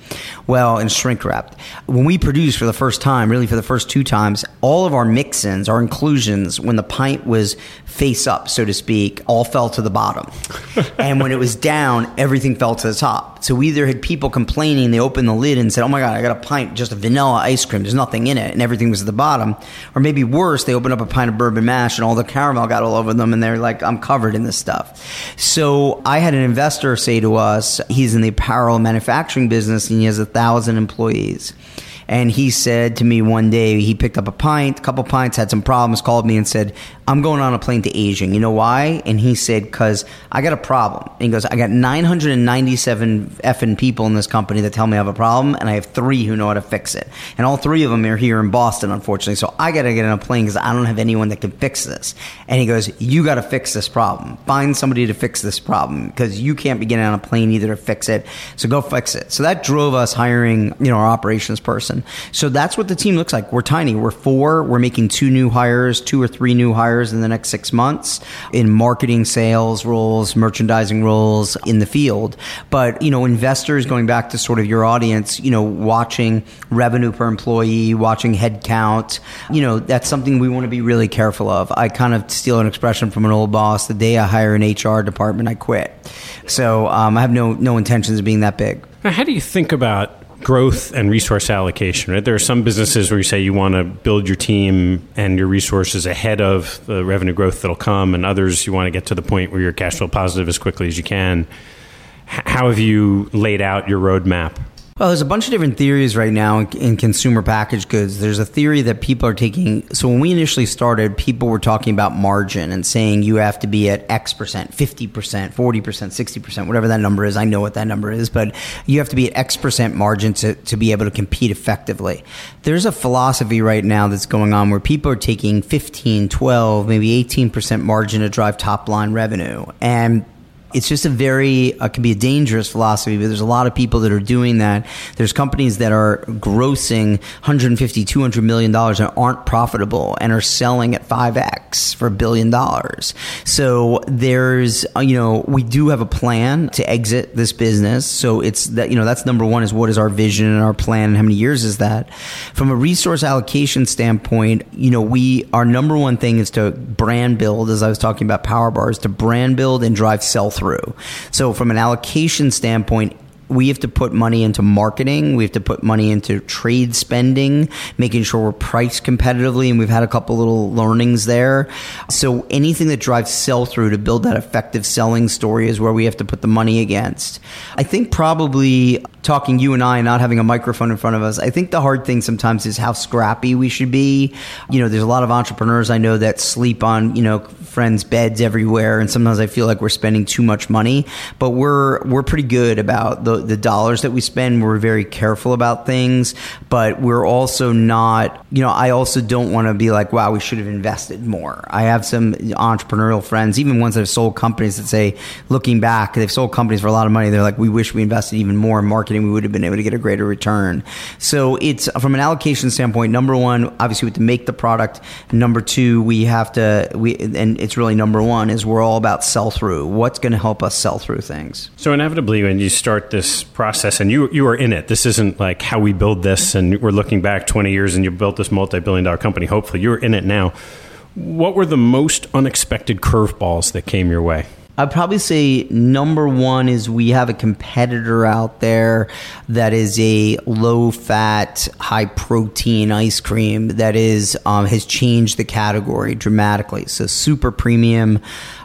Well, and shrink wrapped. When we produced for the first time, really for the first two times, all of our mix-ins, our inclusions, when the pint was face up, so to speak, all fell to the bottom. and when it was down, everything fell to the top. So we either had people complaining, they opened the lid and said, "Oh my god, I got a pint just of vanilla ice cream. There's nothing in it," and everything was at the bottom. Or maybe worse, they opened up a pint of bourbon mash and all the caramel got all over them, and they're like, "I'm covered in this stuff." So I had an investor say to us, he's in the apparel manufacturing business and he has a thousand employees. And he said to me one day, he picked up a pint, a couple pints, had some problems, called me and said, I'm going on a plane to Asia. You know why? And he said, because I got a problem. And he goes, I got 997 effing people in this company that tell me I have a problem, and I have three who know how to fix it. And all three of them are here in Boston, unfortunately. So I got to get on a plane because I don't have anyone that can fix this. And he goes, You got to fix this problem. Find somebody to fix this problem because you can't be getting on a plane either to fix it. So go fix it. So that drove us hiring, you know, our operations person So that's what the team looks like. We're tiny. We're four. We're making two new hires, two or three new hires in the next six months in marketing, sales roles, merchandising roles in the field. But, you know, investors going back to sort of your audience, you know, watching revenue per employee, watching headcount, you know, that's something we want to be really careful of. I kind of steal an expression from an old boss. The day I hire an HR department, I quit. So um, I have no no intentions of being that big. Now, how do you think about growth and resource allocation? Right? There are some businesses where you say you want to build your team and your resources ahead of the revenue growth that'll come, and others you want to get to the point where you're cash flow positive as quickly as you can. How have you laid out your roadmap? Well, there's a bunch of different theories right now in, in, consumer packaged goods. There's a theory that people are taking. So when we initially started, people were talking about margin and saying you have to be at X percent, 50%, 40%, 60%, whatever that number is. I know what that number is, but you have to be at X percent margin to, to be able to compete effectively. There's a philosophy right now that's going on where people are taking 15, 12, maybe 18% margin to drive top line revenue. And it's just a very uh, can be a dangerous philosophy but there's a lot of people that are doing that. There's companies that are grossing 150 200 million dollars and aren't profitable and are selling at 5x for a billion dollars. So there's uh, you know we do have a plan to exit this business. So it's that you know that's number one is what is our vision and our plan and how many years is that? From a resource allocation standpoint you know we our number one thing is to brand build as i was talking about power bars to brand build and drive sell. So from an allocation standpoint, we have to put money into marketing. We have to put money into trade spending, making sure we're priced competitively. And we've had a couple little learnings there. So anything that drives sell through to build that effective selling story is where we have to put the money against. I think probably talking you and I, not having a microphone in front of us, I think the hard thing sometimes is how scrappy we should be. You know, there's a lot of entrepreneurs I know that sleep on, you know, friends' beds everywhere. And sometimes I feel like we're spending too much money, but we're, we're pretty good about the, the dollars that we spend. We're very careful about things, but we're also not, you know, I also don't want to be like, wow, we should have invested more. I have some entrepreneurial friends, even ones that have sold companies that say, looking back, they've sold companies for a lot of money. They're like, we wish we invested even more in marketing. We would have been able to get a greater return. So it's from an allocation standpoint, number one, obviously we have to make the product. Number two, we have to, we, and it's really number one is we're all about sell through. What's going to help us sell through things? So inevitably, when you start this process, and you you are in it. This isn't like how we build this, and we're looking back twenty years, and you built this multi-billion dollar company. Hopefully, you're in it now. What were the most unexpected curveballs that came your way? I'd probably say number one is we have a competitor out there that is a low fat, high protein ice cream that is um, has changed the category dramatically. So super premium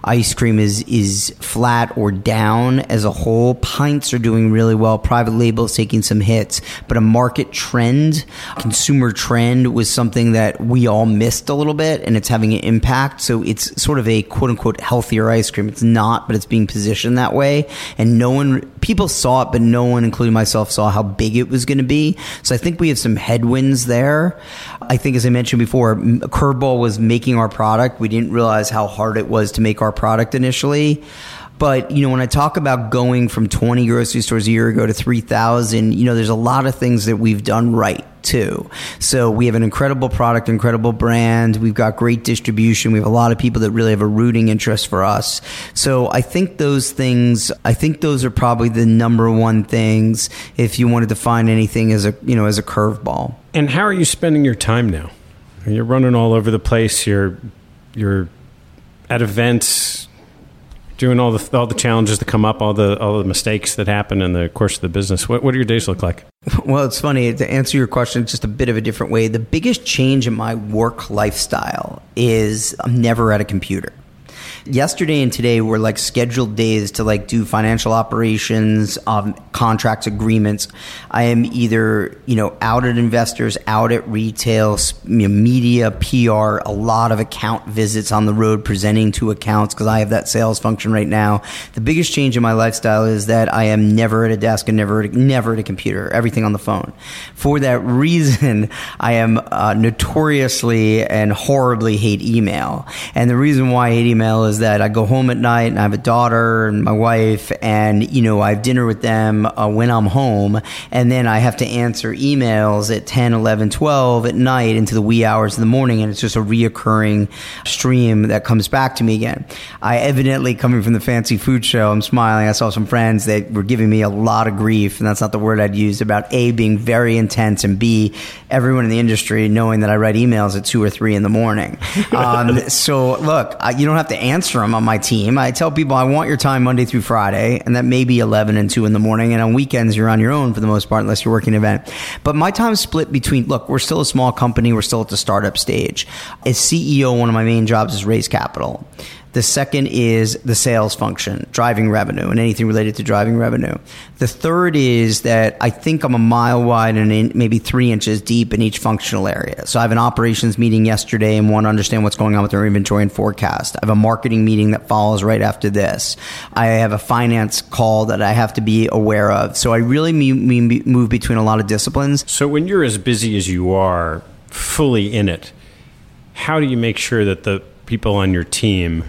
ice cream is is flat or down as a whole. Pints are doing really well. Private labels taking some hits, but a market trend, consumer trend was something that we all missed a little bit, and it's having an impact. So it's sort of a quote unquote healthier ice cream. It's not, but it's being positioned that way, and no one people saw it, but no one, including myself, saw how big it was going to be. So I think we have some headwinds there. I think, as I mentioned before, Curveball was making our product. We didn't realize how hard it was to make our product initially. But, you know, when I talk about going from 20 grocery stores a year ago to 3,000, you know, there's a lot of things that we've done right too. So we have an incredible product, incredible brand. We've got great distribution. We have a lot of people that really have a rooting interest for us. So I think those things, I think those are probably the number one things if you wanted to find anything as a, you know, as a curveball. And how are you spending your time now? You're running all over the place. You're, you're at events, doing all the all the challenges that come up, all the all the mistakes that happen in the course of the business. What what do your days look like? Well, it's funny to answer your question just a bit of a different way. The biggest change in my work lifestyle is I'm never at a computer yesterday and today were like scheduled days to like do financial operations, um, contracts, agreements. I am either you know out at investors, out at retail, media, PR, a lot of account visits on the road, presenting to accounts because I have that sales function right now. The biggest change in my lifestyle is that I am never at a desk and never never at a computer. Everything on the phone. For that reason, I am uh, notoriously and horribly hate email. And the reason why I hate email is that I go home at night and I have a daughter and my wife, and you know I have dinner with them uh, when I'm home, and then I have to answer emails at 10, 11, 12 at night into the wee hours of the morning, and it's just a reoccurring stream that comes back to me again. I evidently coming from the fancy food show, I'm smiling. I saw some friends that were giving me a lot of grief, and that's not the word I'd use about a being very intense and b everyone in the industry knowing that I write emails at two or three in the morning. Um, so look, I, you don't have to answer them on my team. I tell people I want your time Monday through Friday, and that may be 11 and 2 in the morning. And on weekends, you're on your own for the most part, unless you're working an event. But my time is split between, look, we're still a small company. We're still at the startup stage. As CEO, one of my main jobs is raise capital. The second is the sales function, driving revenue, and anything related to driving revenue. The third is that I think I'm a mile wide and in, maybe three inches deep in each functional area. So I have an operations meeting yesterday and want to understand what's going on with our inventory and forecast. I have a marketing meeting that follows right after this. I have a finance call that I have to be aware of. So I really move between a lot of disciplines. So when you're as busy as you are, fully in it, how do you make sure that the people on your team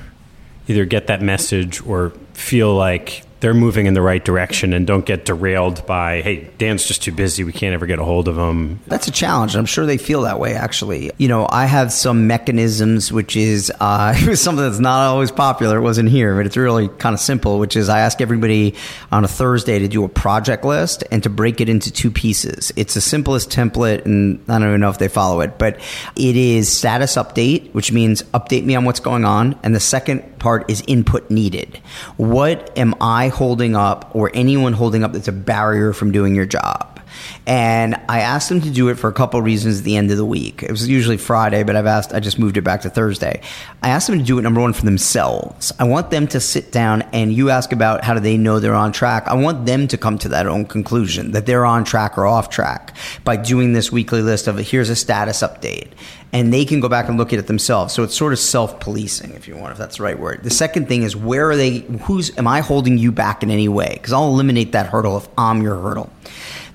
either get that message or feel like they're moving in the right direction and don't get derailed by, hey, Dan's just too busy. We can't ever get a hold of him. That's a challenge. I'm sure they feel that way, actually. You know, I have some mechanisms, which is uh, something that's not always popular. It wasn't here, but it's really kind of simple, which is I ask everybody on a Thursday to do a project list and to break it into two pieces. It's the simplest template, and I don't even know if they follow it, but it is status update, which means update me on what's going on. And the second part is input needed. What am I holding up or anyone holding up that's a barrier from doing your job. And I asked them to do it for a couple reasons at the end of the week. It was usually Friday, but I've asked, I just moved it back to Thursday. I asked them to do it, number one, for themselves. I want them to sit down and you ask about how do they know they're on track. I want them to come to that own conclusion that they're on track or off track by doing this weekly list of here's a status update and they can go back and look at it themselves. So it's sort of self-policing, if you want, if that's the right word. The second thing is where are they? Who's am I holding you back in any way? Because I'll eliminate that hurdle if I'm your hurdle.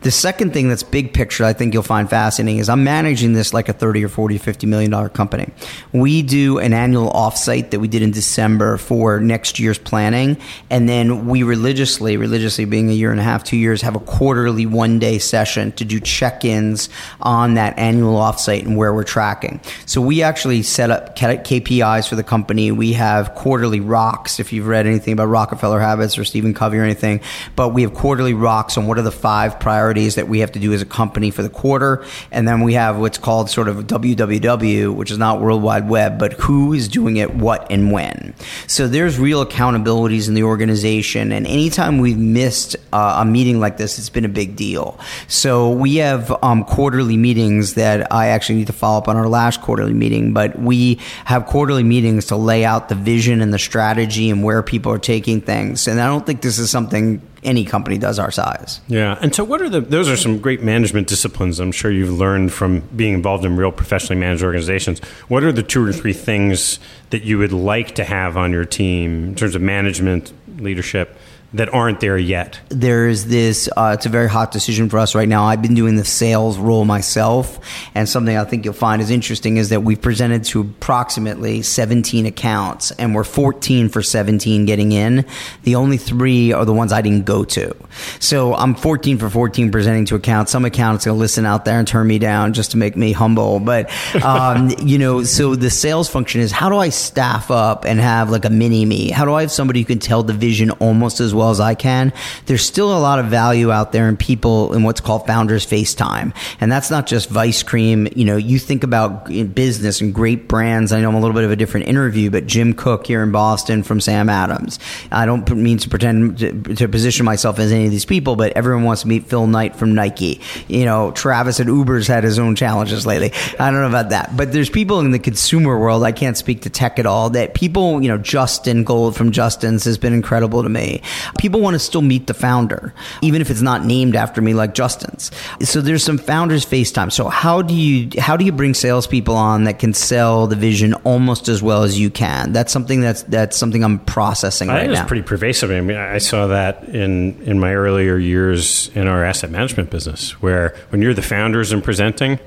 The second thing that's big picture I think you'll find fascinating is I'm managing this like a 30 or 40 or 50 million dollar company. We do an annual offsite that we did in December for next year's planning. And then we religiously, religiously being a year and a half, two years, have a quarterly one day session to do check ins on that annual offsite and where we're tracking. So we actually set up KPIs for the company. We have quarterly rocks, if you've read anything about Rockefeller Habits or Stephen Covey or anything, but we have quarterly rocks on what are the five priorities priorities that we have to do as a company for the quarter. And then we have what's called sort of WWW, which is not World Wide Web, but who is doing it, what, and when. So there's real accountabilities in the organization. And anytime we've missed uh, a meeting like this, it's been a big deal. So we have um, quarterly meetings that I actually need to follow up on our last quarterly meeting, but we have quarterly meetings to lay out the vision and the strategy and where people are taking things. And I don't think this is something any company does our size. Yeah. And so, what are the, those are some great management disciplines I'm sure you've learned from being involved in real professionally managed organizations. What are the two or three things that you would like to have on your team in terms of management, leadership? That aren't there yet? There's this, uh, it's a very hot decision for us right now. I've been doing the sales role myself, and something I think you'll find is interesting is that we've presented to approximately 17 accounts, and we're 14 for 17 getting in. The only three are the ones I didn't go to. So I'm 14 for 14 presenting to accounts. Some accounts will listen out there and turn me down just to make me humble. But, um, you know, so the sales function is how do I staff up and have like a mini me? How do I have somebody who can tell the vision almost as well? Well as I can, there's still a lot of value out there in people in what's called founders FaceTime. And that's not just Vice Cream. You know, you think about business and great brands. I know I'm a little bit of a different interview, but Jim Koch here in Boston from Sam Adams. I don't mean to pretend to, to position myself as any of these people, but everyone wants to meet Phil Knight from Nike. You know, Travis at Uber's had his own challenges lately. I don't know about that, but there's people in the consumer world. I can't speak to tech at all. That people, you know, Justin Gold from Justin's has been incredible to me people want to still meet the founder, even if it's not named after me like Justin's. So there's some founders FaceTime. So how do you how do you bring salespeople on that can sell the vision almost as well as you can? That's something that's that's something I'm processing I right think now. It's pretty pervasive. I mean, I saw that in in my earlier years in our asset management business, where when you're the founders and presenting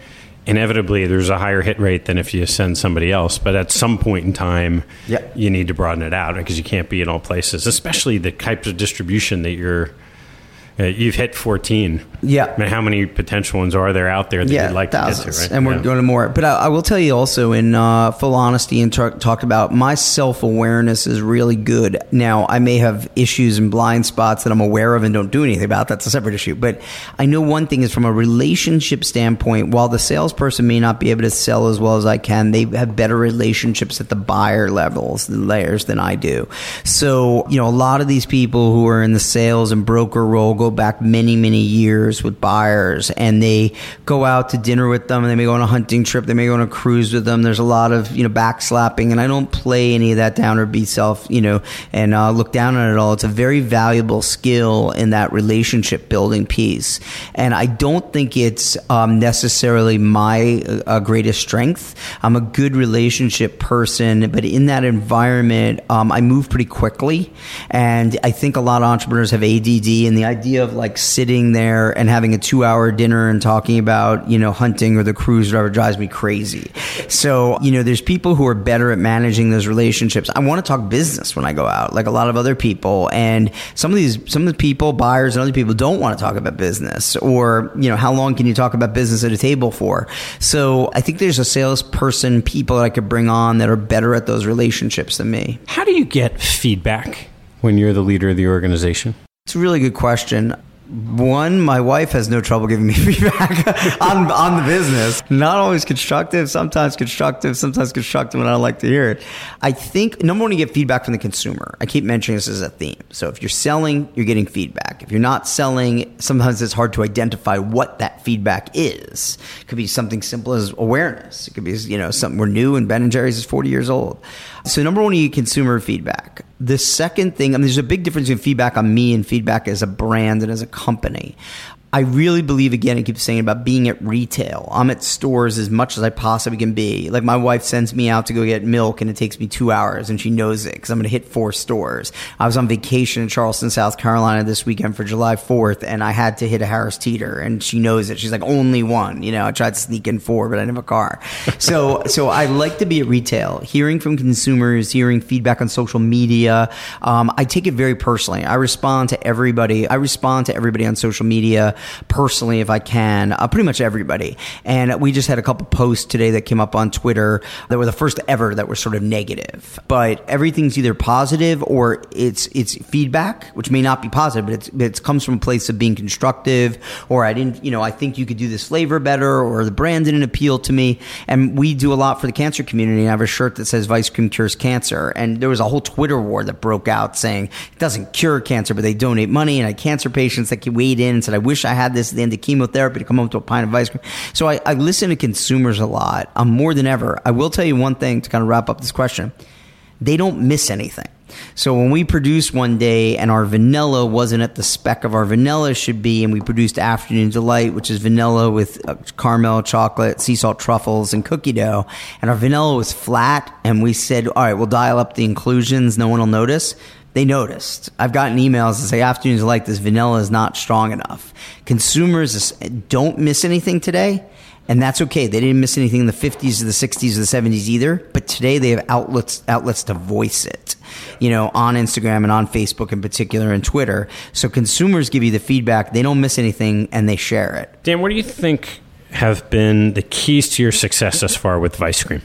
inevitably there's a higher hit rate than if you send somebody else. But at some point in time, Yep. you need to broaden it out because you can't be in all places, especially the types of distribution that you're. Uh, you've hit 14. Yeah. I mean, how many potential ones are there out there that yeah, you'd like thousands, to get to, right? and we're Yeah. going to more. But I, I will tell you also, in uh, full honesty, and talk, talked about my self awareness is really good. Now, I may have issues and blind spots that I'm aware of and don't do anything about. That's a separate issue. But I know one thing is from a relationship standpoint. While the salesperson may not be able to sell as well as I can, they have better relationships at the buyer levels, the layers than I do. So you know, a lot of these people who are in the sales and broker role go back many, many years with buyers and they go out to dinner with them and they may go on a hunting trip, they may go on a cruise with them. There's a lot of, you know, backslapping and I don't play any of that down or be self, you know, and uh, look down on it all. It's a very valuable skill in that relationship building piece. And I don't think it's um, necessarily my uh, greatest strength. I'm a good relationship person, but in that environment, um, I move pretty quickly. And I think a lot of entrepreneurs have ADD and the idea of like sitting there and having a two hour dinner and talking about, you know, hunting or the cruise or whatever drives me crazy. So, you know, there's people who are better at managing those relationships. I want to talk business when I go out, like a lot of other people. And some of these, some of the people, buyers and other people don't want to talk about business or, you know, how long can you talk about business at a table for? So I think there's a salesperson, people that I could bring on that are better at those relationships than me. How do you get feedback when you're the leader of the organization? It's a really good question. One, my wife has no trouble giving me feedback on on the business. Not always constructive, sometimes constructive, sometimes constructive, and I like to hear it. I think number one, you get feedback from the consumer. I keep mentioning this as a theme. So if you're selling, you're getting feedback. If you're not selling, sometimes it's hard to identify what that feedback is. It could be something simple as awareness. It could be you know something we're new and Ben and Jerry's is 40 years old. So number one, you get consumer feedback. The second thing, I mean, there's a big difference in feedback on me and feedback as a brand and as a company. I really believe again, I keep saying about being at retail. I'm at stores as much as I possibly can be. Like my wife sends me out to go get milk and it takes me two hours and she knows it because I'm going to hit four stores. I was on vacation in Charleston, South Carolina this weekend for July 4th and I had to hit a Harris Teeter and she knows it. She's like, only one. You know, I tried to sneak in four, but I didn't have a car. So, so I like to be at retail, hearing from consumers, hearing feedback on social media. Um, I take it very personally. I respond to everybody. I respond to everybody on social media personally if I can, uh, pretty much everybody. And we just had a couple posts today that came up on Twitter that were the first ever that were sort of negative. But everything's either positive or it's it's feedback, which may not be positive, but it's it comes from a place of being constructive. Or I didn't, you know, I think you could do this flavor better, or the brand didn't appeal to me. And we do a lot for the cancer community. I have a shirt that says "Vice Cream cures cancer," and there was a whole Twitter war that broke out saying it doesn't cure cancer, but they donate money. And I had cancer patients that weighed in and said, "I wish I had this at the end of chemotherapy to come home to a pint of ice cream." So I, I listen to consumers a lot, um, more than ever. I will tell you one thing to kind of wrap up this question: they don't miss anything. So when we produced one day and our vanilla wasn't at the spec of our vanilla should be, and we produced Afternoon Delight, which is vanilla with uh, caramel, chocolate, sea salt truffles, and cookie dough, and our vanilla was flat, and we said, all right, we'll dial up the inclusions, no one will notice. They noticed. I've gotten emails that say afternoons like this vanilla is not strong enough. Consumers don't miss anything today. And that's okay. They didn't miss anything in the 50s or the 60s or the 70s either. But today they have outlets outlets to voice it, you know, on Instagram and on Facebook in particular and Twitter. So consumers give you the feedback. They don't miss anything and they share it. Dan, what do you think have been the keys to your success thus far with Vice Cream?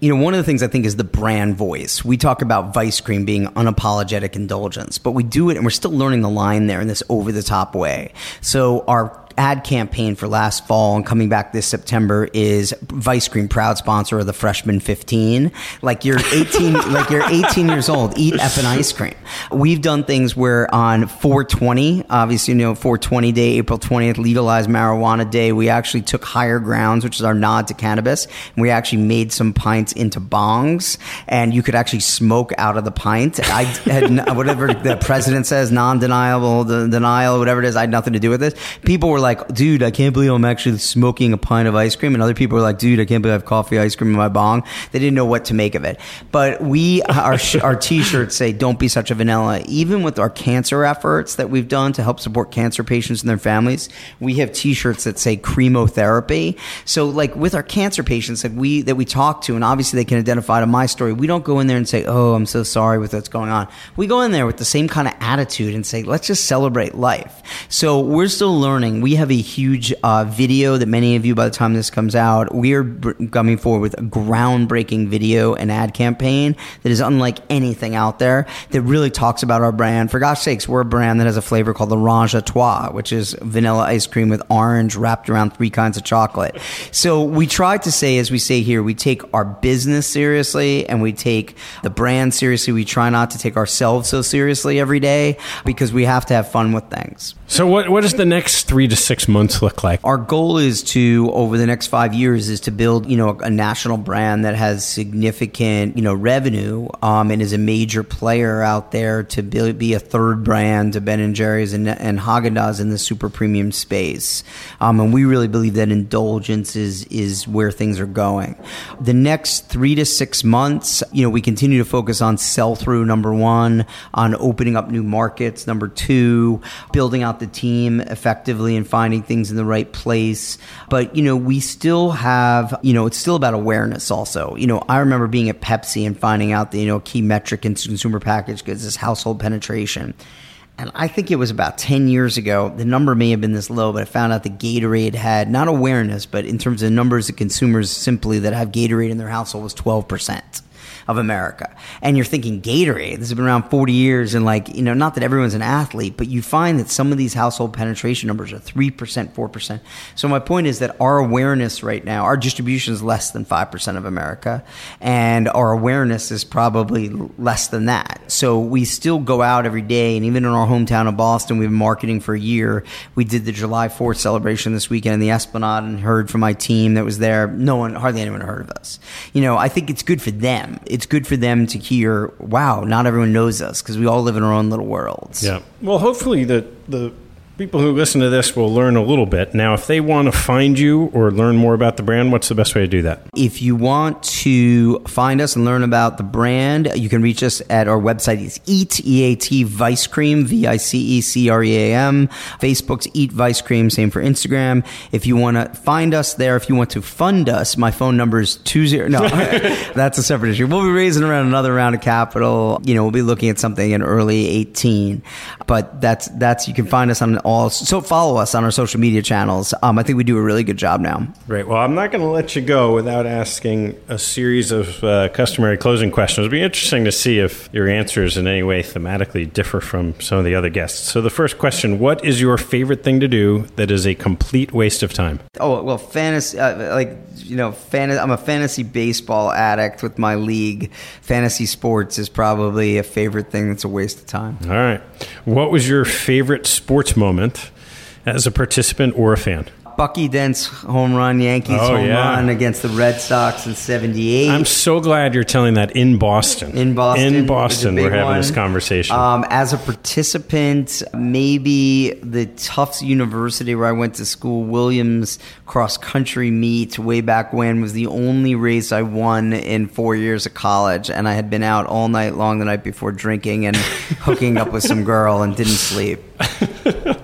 You know, one of the things I think is the brand voice. We talk about Vice Cream being unapologetic indulgence, but we do it and we're still learning the line there in this over the top way. So our ad campaign for last fall and coming back this September is Vice Cream proud sponsor of the Freshman 15. Like you're 18, like you're 18 years old, eat effing ice cream. We've done things where on 420, obviously, you know, 420 day, April 20th, legalized marijuana day, we actually took higher grounds, which is our nod to cannabis. And we actually made some pints into bongs and you could actually smoke out of the pint. I had, whatever the president says, non-deniable, the denial, whatever it is, I had nothing to do with this. People were like, like, dude, I can't believe I'm actually smoking a pint of ice cream. And other people are like, dude, I can't believe I have coffee ice cream in my bong. They didn't know what to make of it. But we, our, our t-shirts say, don't be such a vanilla. Even with our cancer efforts that we've done to help support cancer patients and their families, we have t-shirts that say cremotherapy. So like with our cancer patients that we, that we talk to, and obviously they can identify to my story, we don't go in there and say, oh, I'm so sorry with what's going on. We go in there with the same kind of attitude and say, let's just celebrate life. So we're still learning. We have a huge uh, video that many of you, by the time this comes out, we are coming forward with a groundbreaking video and ad campaign that is unlike anything out there that really talks about our brand. For gosh sakes, we're a brand that has a flavor called Orange Trois, which is vanilla ice cream with orange wrapped around three kinds of chocolate. So we try to say, as we say here, we take our business seriously and we take the brand seriously. We try not to take ourselves so seriously every day because we have to have fun with things. So what what does the next three to six months look like? Our goal is to over the next five years is to build you know a national brand that has significant you know revenue um, and is a major player out there to be, be a third brand to Ben and Jerry's and, and Haagen Dazs in the super premium space. Um, and we really believe that indulgence is is where things are going. The next three to six months, you know, we continue to focus on sell through number one, on opening up new markets number two, building out the team effectively and finding things in the right place. But, you know, we still have, you know, it's still about awareness also. You know, I remember being at Pepsi and finding out that, you know, key metric in consumer packaged goods is household penetration. And I think it was about 10 years ago. The number may have been this low, but I found out that Gatorade had not awareness, but in terms of numbers of consumers simply that have Gatorade in their household was 12% of America. And you're thinking Gatorade, this has been around 40 years. And like, you know, not that everyone's an athlete, but you find that some of these household penetration numbers are 3%, 4%. So my point is that our awareness right now, our distribution is less than 5% of America. And our awareness is probably less than that. So we still go out every day. And even in our hometown of Boston, we've been marketing for a year. We did the July 4th celebration this weekend in the Esplanade and heard from my team that was there. No one, hardly anyone heard of us. You know, I think it's good for them. It's good for them to hear, wow, not everyone knows us because we all live in our own little worlds. Yeah. Well, hopefully the the people who listen to this will learn a little bit. Now, if they want to find you or learn more about the brand, what's the best way to do that? If you want to find us and learn about the brand, you can reach us at our website. It's Eat, E-A-T, Vice Cream, V-I-C-E-C-R-E-A-M. Facebook's Eat Vice Cream, same for Instagram. If you want to find us there, if you want to fund us, my phone number is 20. No, that's a separate issue. We'll be raising around another round of capital. You know, we'll be looking at something in early 18. But that's, that's, you can find us on. So follow us on our social media channels. Um, I think we do a really good job now. Great. Well, I'm not going to let you go without asking a series of uh, customary closing questions. It'll be interesting to see if your answers in any way thematically differ from some of the other guests. So, the first question What is your favorite thing to do that is a complete waste of time? Oh, well, fantasy, uh, like, you know, fan- I'm a fantasy baseball addict with my league. Fantasy sports is probably a favorite thing that's a waste of time. All right. What was your favorite sports moment as a participant or a fan? Bucky Dent's home run, Yankees Oh, home yeah. run against the Red Sox in '78. I'm so glad you're telling that in Boston. in Boston. In Boston, we're having one. this conversation. Um, as a participant, maybe the Tufts University where I went to school, Williams cross country meet way back when was the only race I won in four years of college, and I had been out all night long the night before drinking and hooking up with some girl and didn't sleep.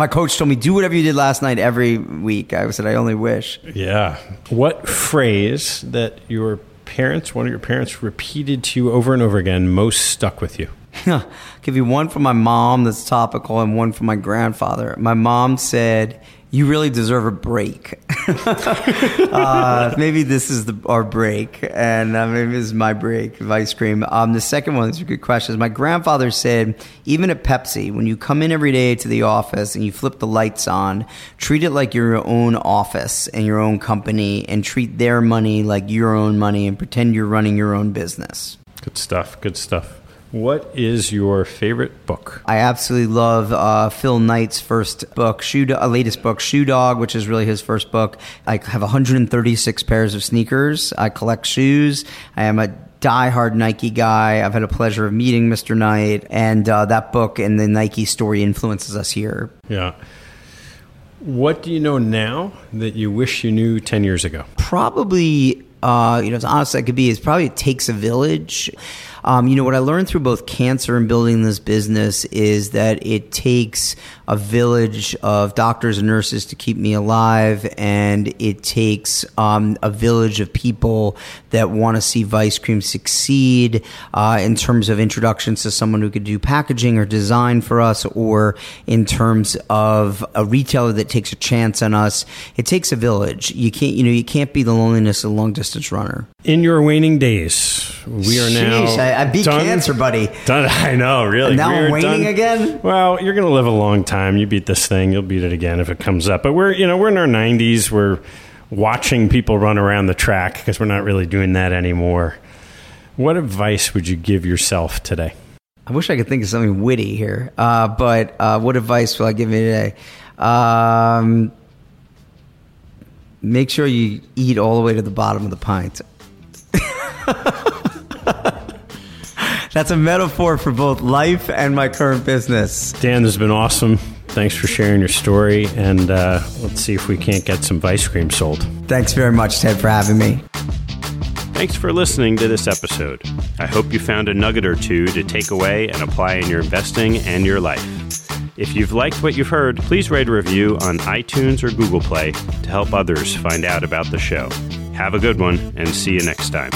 My coach told me, "Do whatever you did last night every week." I said, "I only wish." yeah. What phrase that your parents, one of your parents, repeated to you over and over again most stuck with you? I'll give you one from my mom that's topical and one from my grandfather. My mom said, "You really deserve a break." uh, maybe this is the our break, and uh, maybe this is my break of ice cream. Um, the second one is a good question. My grandfather said, even at Pepsi, when you come in every day to the office and you flip the lights on, treat it like your own office and your own company, and treat their money like your own money, and pretend you're running your own business. Good stuff. Good stuff. What is your favorite book? I absolutely love uh, Phil Knight's first book, Shoe Do- uh, latest book, Shoe Dog, which is really his first book. I have 136 pairs of sneakers. I collect shoes. I am a diehard Nike guy. I've had a pleasure of meeting Mr. Knight, and uh, that book and the Nike story influences us here. Yeah. What is your favorite What do you know now that you wish you knew 10 years ago? Probably, uh, you know, as honest as I could be, is probably it takes a village. Um, you know, what I learned through both cancer and building this business is that it takes a village of doctors and nurses to keep me alive, and it takes um, a village of people that want to see Vice Cream succeed uh, in terms of introductions to someone who could do packaging or design for us, or in terms of a retailer that takes a chance on us. It takes a village. You can't, you know, you can't be the loneliness of a long distance runner. In your waning days, we are now. I, I beat done- cancer, buddy. Done. I know, really. And now We I'm waning done- again? Well, you're going to live a long time. You beat this thing, you'll beat it again if it comes up. But we're, you know, we're in our 90s. We're watching people run around the track because we're not really doing that anymore. What advice would you give yourself today? I wish I could think of something witty here, uh, but uh, what advice will I give you today? Um, make sure you eat all the way to the bottom of the pint. That's a metaphor for both life and my current business. Dan, this has been awesome. Thanks for sharing your story, and uh, let's see if we can't get some ice Cream sold. Thanks very much, Ted, for having me. Thanks for listening to this episode. I hope you found a nugget or two to take away and apply in your investing and your life. If you've liked what you've heard, please write a review on iTunes or Google Play to help others find out about the show. Have a good one, and see you next time.